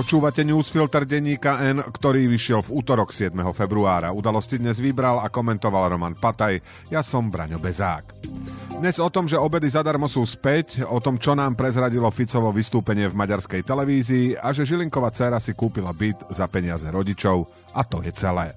Počúvate newsfilter denníka N, ktorý vyšiel v útorok 7. februára. Udalosti dnes vybral a komentoval Roman Pataj. Ja som Braňo Bezák. Dnes o tom, že obedy zadarmo sú späť, o tom, čo nám prezradilo Ficovo vystúpenie v maďarskej televízii a že Žilinková dcera si kúpila byt za peniaze rodičov. A to je celé.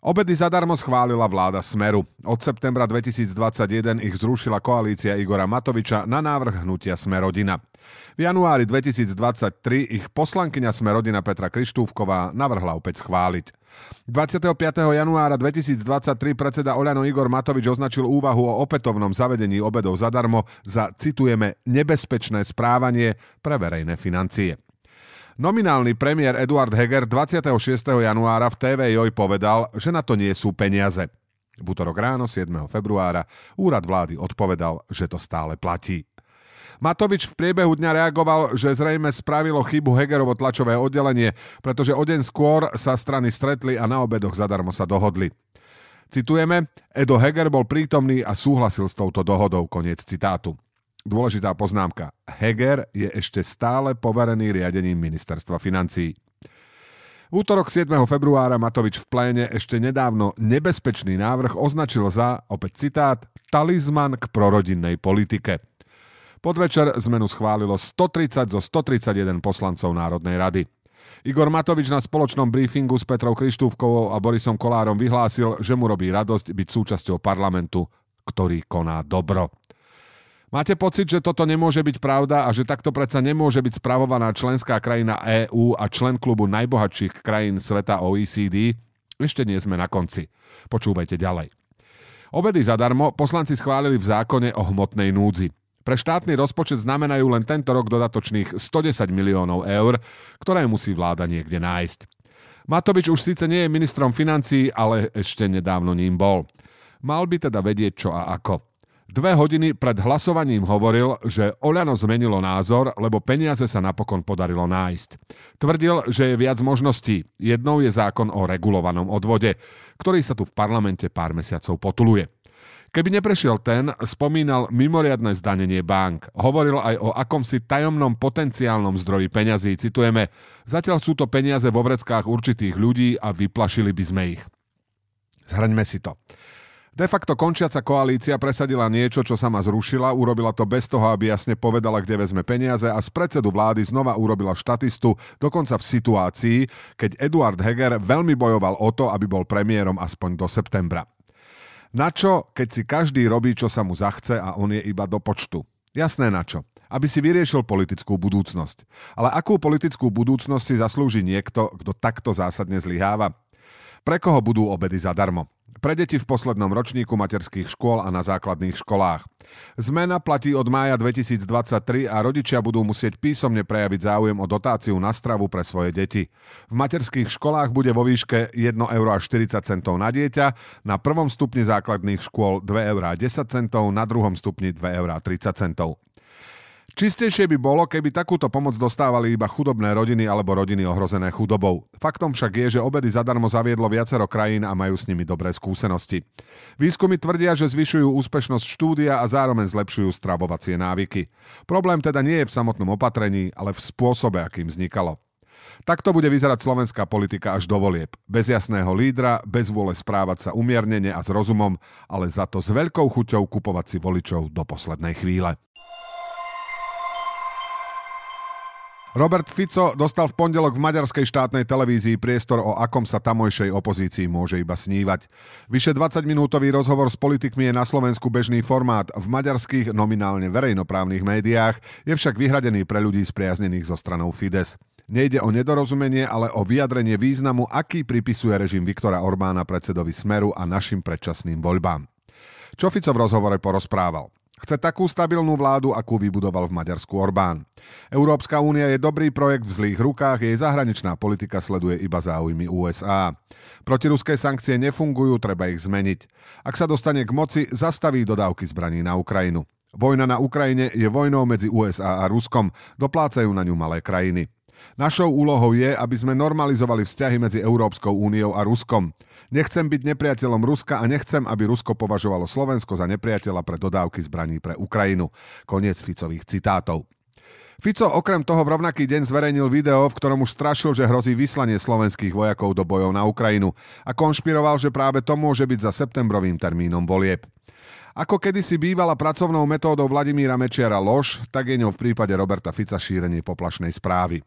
Obedy zadarmo schválila vláda Smeru. Od septembra 2021 ich zrušila koalícia Igora Matoviča na návrh hnutia Smerodina. V januári 2023 ich poslankyňa Smerodina Petra Krištúvková navrhla opäť schváliť. 25. januára 2023 predseda Oľano Igor Matovič označil úvahu o opätovnom zavedení obedov zadarmo za, citujeme, nebezpečné správanie pre verejné financie. Nominálny premiér Eduard Heger 26. januára v TV Joj povedal, že na to nie sú peniaze. V útorok ráno 7. februára úrad vlády odpovedal, že to stále platí. Matovič v priebehu dňa reagoval, že zrejme spravilo chybu Hegerovo tlačové oddelenie, pretože o deň skôr sa strany stretli a na obedoch zadarmo sa dohodli. Citujeme, Edo Heger bol prítomný a súhlasil s touto dohodou, koniec citátu. Dôležitá poznámka. Heger je ešte stále poverený riadením ministerstva financií. V útorok 7. februára Matovič v pléne ešte nedávno nebezpečný návrh označil za, opäť citát, talizman k prorodinnej politike. Podvečer zmenu schválilo 130 zo 131 poslancov Národnej rady. Igor Matovič na spoločnom briefingu s Petrou Krištúvkovou a Borisom Kolárom vyhlásil, že mu robí radosť byť súčasťou parlamentu, ktorý koná dobro. Máte pocit, že toto nemôže byť pravda a že takto predsa nemôže byť spravovaná členská krajina EÚ a člen klubu najbohatších krajín sveta OECD? Ešte nie sme na konci. Počúvajte ďalej. Obedy zadarmo poslanci schválili v zákone o hmotnej núdzi. Pre štátny rozpočet znamenajú len tento rok dodatočných 110 miliónov eur, ktoré musí vláda niekde nájsť. Matovič už síce nie je ministrom financií, ale ešte nedávno ním bol. Mal by teda vedieť čo a ako. Dve hodiny pred hlasovaním hovoril, že Oľano zmenilo názor, lebo peniaze sa napokon podarilo nájsť. Tvrdil, že je viac možností. Jednou je zákon o regulovanom odvode, ktorý sa tu v parlamente pár mesiacov potuluje. Keby neprešiel ten, spomínal mimoriadne zdanenie bank. Hovoril aj o akomsi tajomnom potenciálnom zdroji peňazí. Citujeme, zatiaľ sú to peniaze vo vreckách určitých ľudí a vyplašili by sme ich. Zhrňme si to. De facto končiaca koalícia presadila niečo, čo sama zrušila, urobila to bez toho, aby jasne povedala, kde vezme peniaze a z predsedu vlády znova urobila štatistu, dokonca v situácii, keď Eduard Heger veľmi bojoval o to, aby bol premiérom aspoň do septembra. Na čo, keď si každý robí, čo sa mu zachce a on je iba do počtu? Jasné na čo. Aby si vyriešil politickú budúcnosť. Ale akú politickú budúcnosť si zaslúži niekto, kto takto zásadne zlyháva? Pre koho budú obedy zadarmo? Pre deti v poslednom ročníku materských škôl a na základných školách. Zmena platí od mája 2023 a rodičia budú musieť písomne prejaviť záujem o dotáciu na stravu pre svoje deti. V materských školách bude vo výške 1,40 eur na dieťa, na prvom stupni základných škôl 2,10 eur na druhom stupni 2,30 eur. Čistejšie by bolo, keby takúto pomoc dostávali iba chudobné rodiny alebo rodiny ohrozené chudobou. Faktom však je, že obedy zadarmo zaviedlo viacero krajín a majú s nimi dobré skúsenosti. Výskumy tvrdia, že zvyšujú úspešnosť štúdia a zároveň zlepšujú stravovacie návyky. Problém teda nie je v samotnom opatrení, ale v spôsobe, akým vznikalo. Takto bude vyzerať slovenská politika až do volieb. Bez jasného lídra, bez vôle správať sa umiernene a s rozumom, ale za to s veľkou chuťou kupovať si voličov do poslednej chvíle. Robert Fico dostal v pondelok v maďarskej štátnej televízii priestor, o akom sa tamojšej opozícii môže iba snívať. Vyše 20-minútový rozhovor s politikmi je na Slovensku bežný formát. V maďarských nominálne verejnoprávnych médiách je však vyhradený pre ľudí spriaznených so stranou Fides. Nejde o nedorozumenie, ale o vyjadrenie významu, aký pripisuje režim Viktora Orbána predsedovi Smeru a našim predčasným voľbám. Čo Fico v rozhovore porozprával? Chce takú stabilnú vládu, akú vybudoval v Maďarsku Orbán. Európska únia je dobrý projekt v zlých rukách, jej zahraničná politika sleduje iba záujmy USA. Protiruské sankcie nefungujú, treba ich zmeniť. Ak sa dostane k moci, zastaví dodávky zbraní na Ukrajinu. Vojna na Ukrajine je vojnou medzi USA a Ruskom, doplácajú na ňu malé krajiny. Našou úlohou je, aby sme normalizovali vzťahy medzi Európskou úniou a Ruskom. Nechcem byť nepriateľom Ruska a nechcem, aby Rusko považovalo Slovensko za nepriateľa pre dodávky zbraní pre Ukrajinu. Koniec Ficových citátov. Fico okrem toho v rovnaký deň zverejnil video, v ktorom už strašil, že hrozí vyslanie slovenských vojakov do bojov na Ukrajinu a konšpiroval, že práve to môže byť za septembrovým termínom volieb. Ako kedysi bývala pracovnou metódou Vladimíra Mečiara lož, tak je ňou v prípade Roberta Fica šírenie poplašnej správy.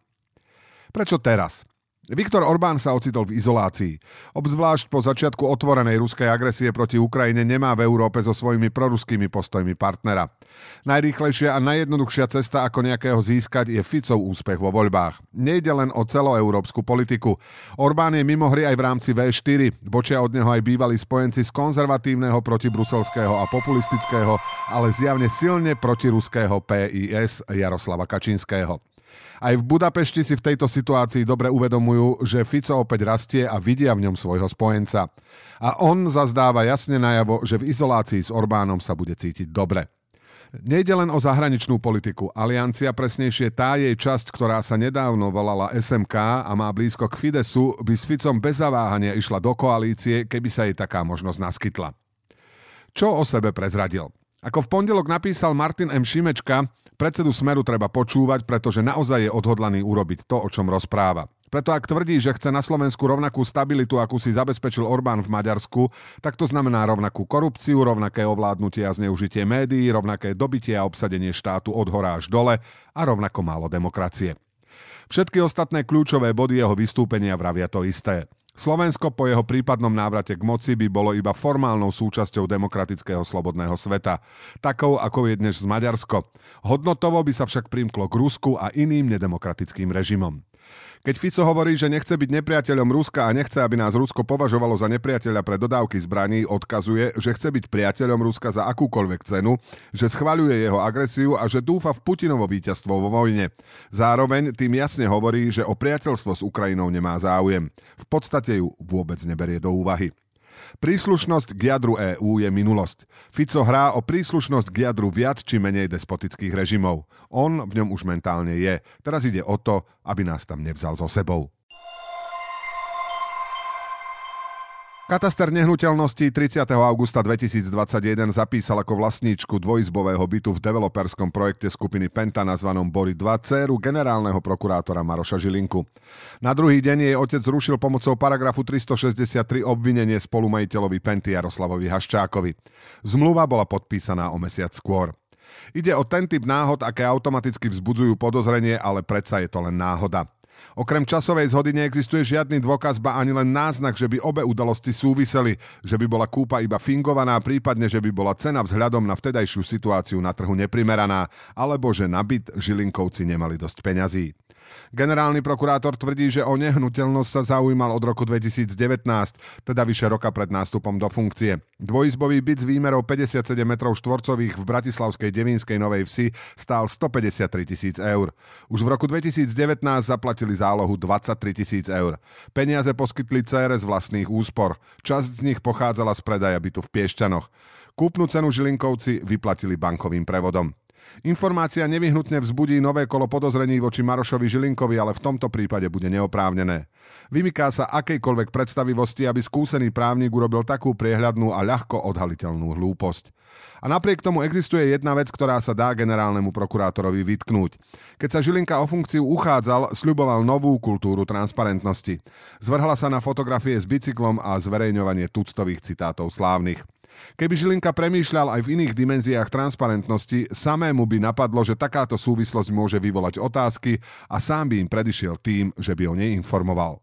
Prečo teraz? Viktor Orbán sa ocitol v izolácii. Obzvlášť po začiatku otvorenej ruskej agresie proti Ukrajine nemá v Európe so svojimi proruskými postojmi partnera. Najrýchlejšia a najjednoduchšia cesta, ako nejakého získať, je Ficov úspech vo voľbách. Nejde len o celoeurópsku politiku. Orbán je mimo hry aj v rámci V4. Bočia od neho aj bývalí spojenci z konzervatívneho protibruselského a populistického, ale zjavne silne protiruského PIS Jaroslava Kačinského. Aj v Budapešti si v tejto situácii dobre uvedomujú, že Fico opäť rastie a vidia v ňom svojho spojenca. A on zazdáva jasne najavo, že v izolácii s Orbánom sa bude cítiť dobre. Nejde len o zahraničnú politiku. Aliancia, presnejšie tá jej časť, ktorá sa nedávno volala SMK a má blízko k Fidesu, by s Ficom bez zaváhania išla do koalície, keby sa jej taká možnosť naskytla. Čo o sebe prezradil? Ako v pondelok napísal Martin M. Šimečka, Predsedu Smeru treba počúvať, pretože naozaj je odhodlaný urobiť to, o čom rozpráva. Preto ak tvrdí, že chce na Slovensku rovnakú stabilitu, akú si zabezpečil Orbán v Maďarsku, tak to znamená rovnakú korupciu, rovnaké ovládnutie a zneužitie médií, rovnaké dobitie a obsadenie štátu od hora až dole a rovnako málo demokracie. Všetky ostatné kľúčové body jeho vystúpenia vravia to isté. Slovensko po jeho prípadnom návrate k moci by bolo iba formálnou súčasťou demokratického slobodného sveta, takou ako je dnes Maďarsko. Hodnotovo by sa však primklo k Rusku a iným nedemokratickým režimom. Keď Fico hovorí, že nechce byť nepriateľom Ruska a nechce, aby nás Rusko považovalo za nepriateľa pre dodávky zbraní, odkazuje, že chce byť priateľom Ruska za akúkoľvek cenu, že schvaľuje jeho agresiu a že dúfa v Putinovo víťazstvo vo vojne. Zároveň tým jasne hovorí, že o priateľstvo s Ukrajinou nemá záujem. V podstate ju vôbec neberie do úvahy. Príslušnosť k jadru EÚ je minulosť. Fico hrá o príslušnosť k jadru viac či menej despotických režimov. On v ňom už mentálne je. Teraz ide o to, aby nás tam nevzal so sebou. Kataster nehnuteľností 30. augusta 2021 zapísal ako vlastníčku dvojizbového bytu v developerskom projekte skupiny Penta nazvanom Bory 2 dceru generálneho prokurátora Maroša Žilinku. Na druhý deň jej otec zrušil pomocou paragrafu 363 obvinenie spolumajiteľovi Penty Jaroslavovi Haščákovi. Zmluva bola podpísaná o mesiac skôr. Ide o ten typ náhod, aké automaticky vzbudzujú podozrenie, ale predsa je to len náhoda. Okrem časovej zhody neexistuje žiadny dôkaz, ba ani len náznak, že by obe udalosti súviseli, že by bola kúpa iba fingovaná, prípadne, že by bola cena vzhľadom na vtedajšiu situáciu na trhu neprimeraná, alebo že na byt Žilinkovci nemali dosť peňazí. Generálny prokurátor tvrdí, že o nehnuteľnosť sa zaujímal od roku 2019, teda vyše roka pred nástupom do funkcie. Dvojizbový byt s výmerou 57 m štvorcových v bratislavskej Devínskej Novej Vsi stál 153 tisíc eur. Už v roku 2019 zaplatili zálohu 23 tisíc eur. Peniaze poskytli CR z vlastných úspor. Časť z nich pochádzala z predaja bytu v Piešťanoch. Kúpnu cenu Žilinkovci vyplatili bankovým prevodom. Informácia nevyhnutne vzbudí nové kolo podozrení voči Marošovi Žilinkovi, ale v tomto prípade bude neoprávnené. Vymyká sa akejkoľvek predstavivosti, aby skúsený právnik urobil takú priehľadnú a ľahko odhaliteľnú hlúposť. A napriek tomu existuje jedna vec, ktorá sa dá generálnemu prokurátorovi vytknúť. Keď sa Žilinka o funkciu uchádzal, sľuboval novú kultúru transparentnosti. Zvrhla sa na fotografie s bicyklom a zverejňovanie tuctových citátov slávnych. Keby Žilinka premýšľal aj v iných dimenziách transparentnosti, samému by napadlo, že takáto súvislosť môže vyvolať otázky a sám by im predišiel tým, že by o nej informoval.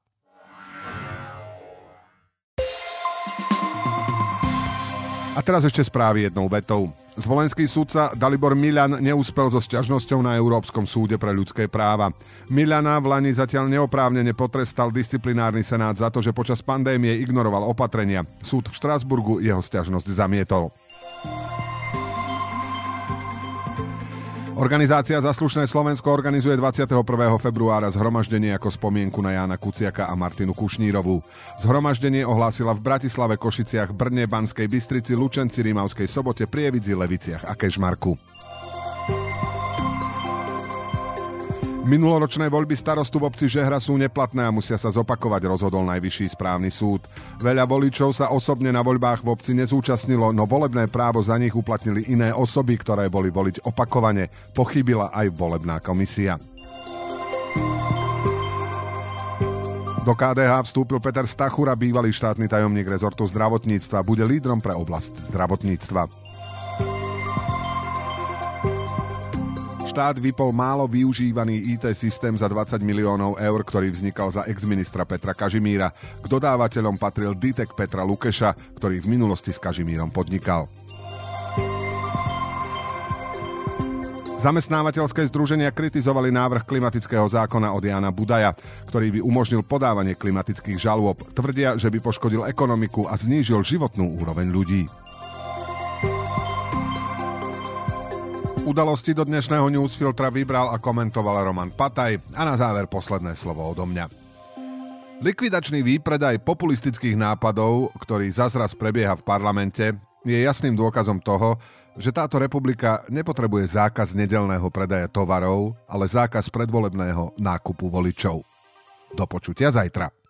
A teraz ešte správy jednou vetou. Zvolenský sudca Dalibor Milan neúspel so sťažnosťou na Európskom súde pre ľudské práva. Milana v Lani zatiaľ neoprávnene potrestal disciplinárny senát za to, že počas pandémie ignoroval opatrenia. Súd v Štrasburgu jeho sťažnosť zamietol. Organizácia Zaslušné Slovensko organizuje 21. februára zhromaždenie ako spomienku na Jána Kuciaka a Martinu Kušnírovú. Zhromaždenie ohlásila v Bratislave, Košiciach, Brne, Banskej Bystrici, Lučenci, Rímavskej sobote, Prievidzi, Leviciach a Kežmarku. Minuloročné voľby starostu v obci Žehra sú neplatné a musia sa zopakovať, rozhodol Najvyšší správny súd. Veľa voličov sa osobne na voľbách v obci nezúčastnilo, no volebné právo za nich uplatnili iné osoby, ktoré boli voliť opakovane. Pochybila aj volebná komisia. Do KDH vstúpil Peter Stachura, bývalý štátny tajomník rezortu zdravotníctva. Bude lídrom pre oblasť zdravotníctva. Štát vypol málo využívaný IT systém za 20 miliónov eur, ktorý vznikal za ex-ministra Petra Kažimíra. K dodávateľom patril Ditek Petra Lukeša, ktorý v minulosti s Kažimírom podnikal. Zamestnávateľské združenia kritizovali návrh klimatického zákona od Jana Budaja, ktorý by umožnil podávanie klimatických žalôb. Tvrdia, že by poškodil ekonomiku a znížil životnú úroveň ľudí. Udalosti do dnešného newsfiltra vybral a komentoval Roman Pataj a na záver posledné slovo odo mňa. Likvidačný výpredaj populistických nápadov, ktorý zazraz prebieha v parlamente, je jasným dôkazom toho, že táto republika nepotrebuje zákaz nedelného predaja tovarov, ale zákaz predvolebného nákupu voličov. Do počutia zajtra.